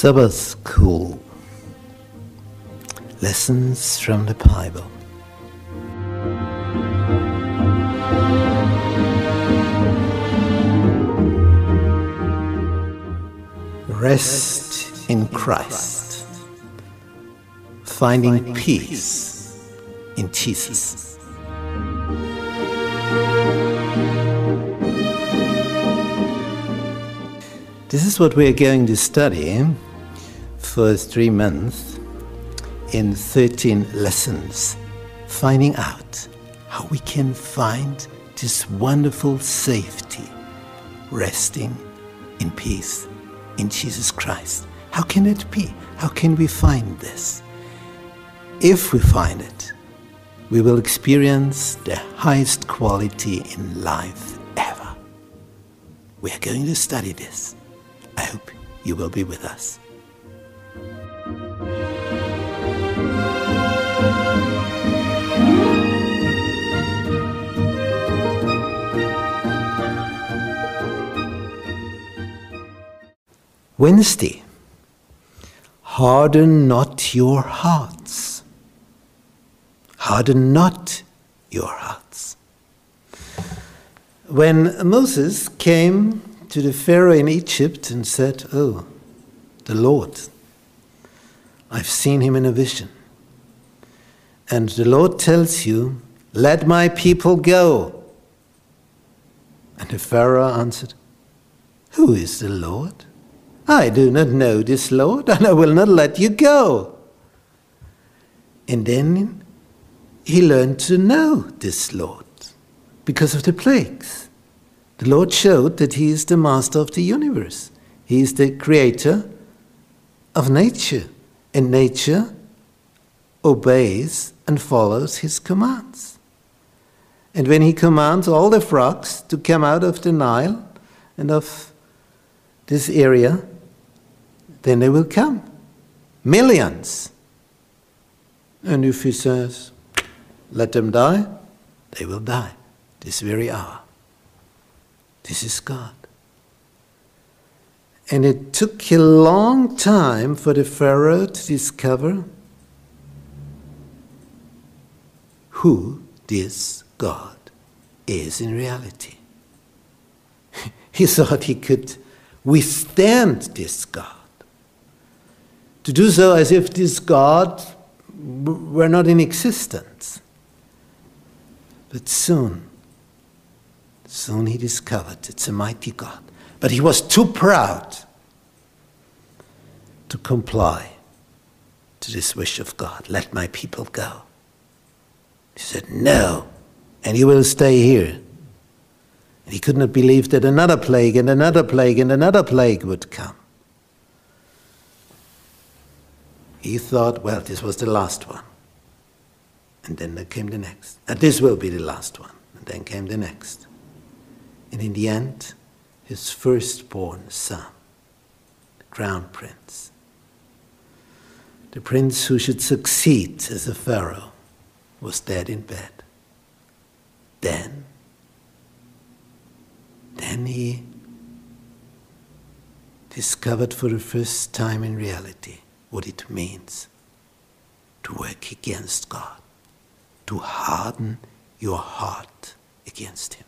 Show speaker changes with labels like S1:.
S1: Sabbath School Lessons from the Bible. Rest in Christ. Finding peace in Jesus. This is what we're going to study for three months in 13 lessons, finding out how we can find this wonderful safety, resting in peace in Jesus Christ. How can it be? How can we find this? If we find it, we will experience the highest quality in life ever. We are going to study this. I hope you will be with us. Wednesday, harden not your hearts. Harden not your hearts. When Moses came to the Pharaoh in Egypt and said, Oh, the Lord, I've seen him in a vision. And the Lord tells you, Let my people go. And the Pharaoh answered, Who is the Lord? I do not know this Lord, and I will not let you go. And then he learned to know this Lord because of the plagues. The Lord showed that He is the master of the universe. He is the creator of nature, and nature obeys and follows His commands. And when He commands all the frogs to come out of the Nile and of this area, then they will come. Millions. And if He says, let them die, they will die this very hour. This is God. And it took a long time for the Pharaoh to discover who this God is in reality. he thought he could withstand this God. To do so as if this God were not in existence. But soon Soon he discovered it's a mighty God. But he was too proud to comply to this wish of God. Let my people go. He said, No, and you will stay here. And he could not believe that another plague and another plague and another plague would come. He thought, well, this was the last one. And then there came the next. And this will be the last one. And then came the next and in the end, his firstborn son, the crown prince, the prince who should succeed as a pharaoh, was dead in bed. Then, then he discovered for the first time in reality what it means to work against God, to harden your heart against Him.